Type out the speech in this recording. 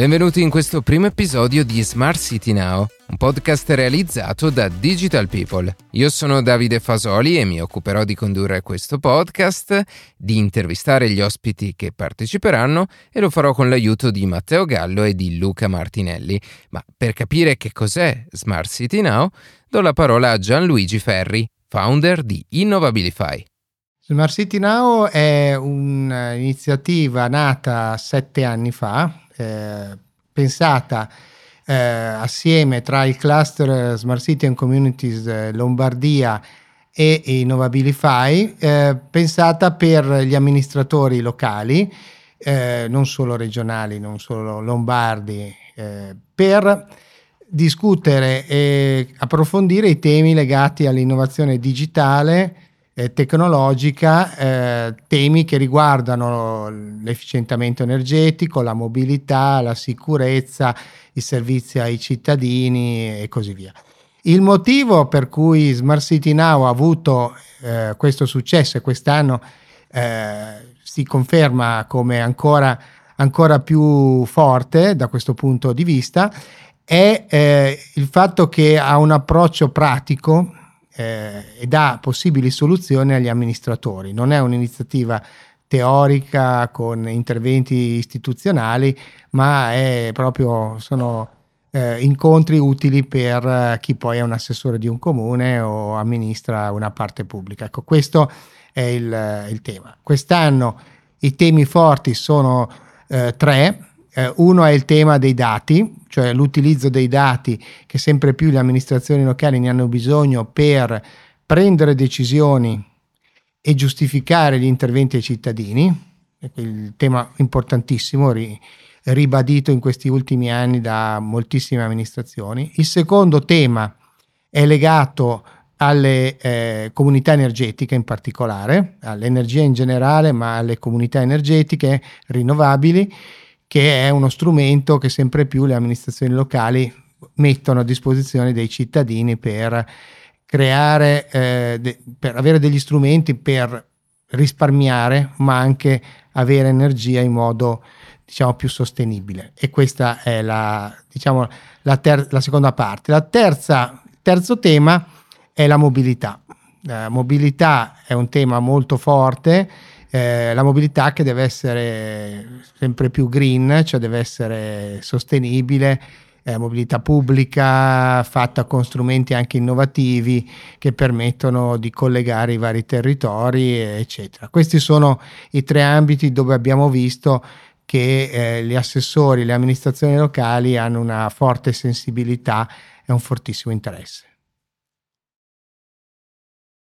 Benvenuti in questo primo episodio di Smart City Now, un podcast realizzato da Digital People. Io sono Davide Fasoli e mi occuperò di condurre questo podcast, di intervistare gli ospiti che parteciperanno e lo farò con l'aiuto di Matteo Gallo e di Luca Martinelli. Ma per capire che cos'è Smart City Now, do la parola a Gianluigi Ferri, founder di Innovabilify. Smart City Now è un'iniziativa nata sette anni fa eh, pensata eh, assieme tra il cluster Smart City and Communities eh, Lombardia e Innovabilify, eh, pensata per gli amministratori locali, eh, non solo regionali, non solo lombardi, per discutere e approfondire i temi legati all'innovazione digitale eh, tecnologica, eh, temi che riguardano l'efficientamento energetico, la mobilità, la sicurezza, i servizi ai cittadini e così via. Il motivo per cui Smart City Now ha avuto eh, questo successo e quest'anno eh, si conferma come ancora, ancora, più forte da questo punto di vista è eh, il fatto che ha un approccio pratico eh, e dà possibili soluzioni agli amministratori. Non è un'iniziativa teorica con interventi istituzionali, ma è proprio, sono eh, incontri utili per chi poi è un assessore di un comune o amministra una parte pubblica. Ecco, questo è il, il tema. Quest'anno i temi forti sono eh, tre. Eh, uno è il tema dei dati, cioè l'utilizzo dei dati che sempre più le amministrazioni locali ne hanno bisogno per prendere decisioni e giustificare gli interventi ai cittadini, il tema importantissimo ri, ribadito in questi ultimi anni da moltissime amministrazioni. Il secondo tema è legato alle eh, comunità energetiche in particolare, all'energia in generale, ma alle comunità energetiche rinnovabili che è uno strumento che sempre più le amministrazioni locali mettono a disposizione dei cittadini per creare, eh, de- per avere degli strumenti per risparmiare, ma anche avere energia in modo diciamo più sostenibile. E questa è la, diciamo, la, ter- la seconda parte. La terza, il terzo tema è la mobilità. La mobilità è un tema molto forte eh, la mobilità che deve essere sempre più green, cioè deve essere sostenibile, eh, mobilità pubblica fatta con strumenti anche innovativi che permettono di collegare i vari territori, eccetera. Questi sono i tre ambiti dove abbiamo visto che eh, gli assessori, le amministrazioni locali hanno una forte sensibilità e un fortissimo interesse.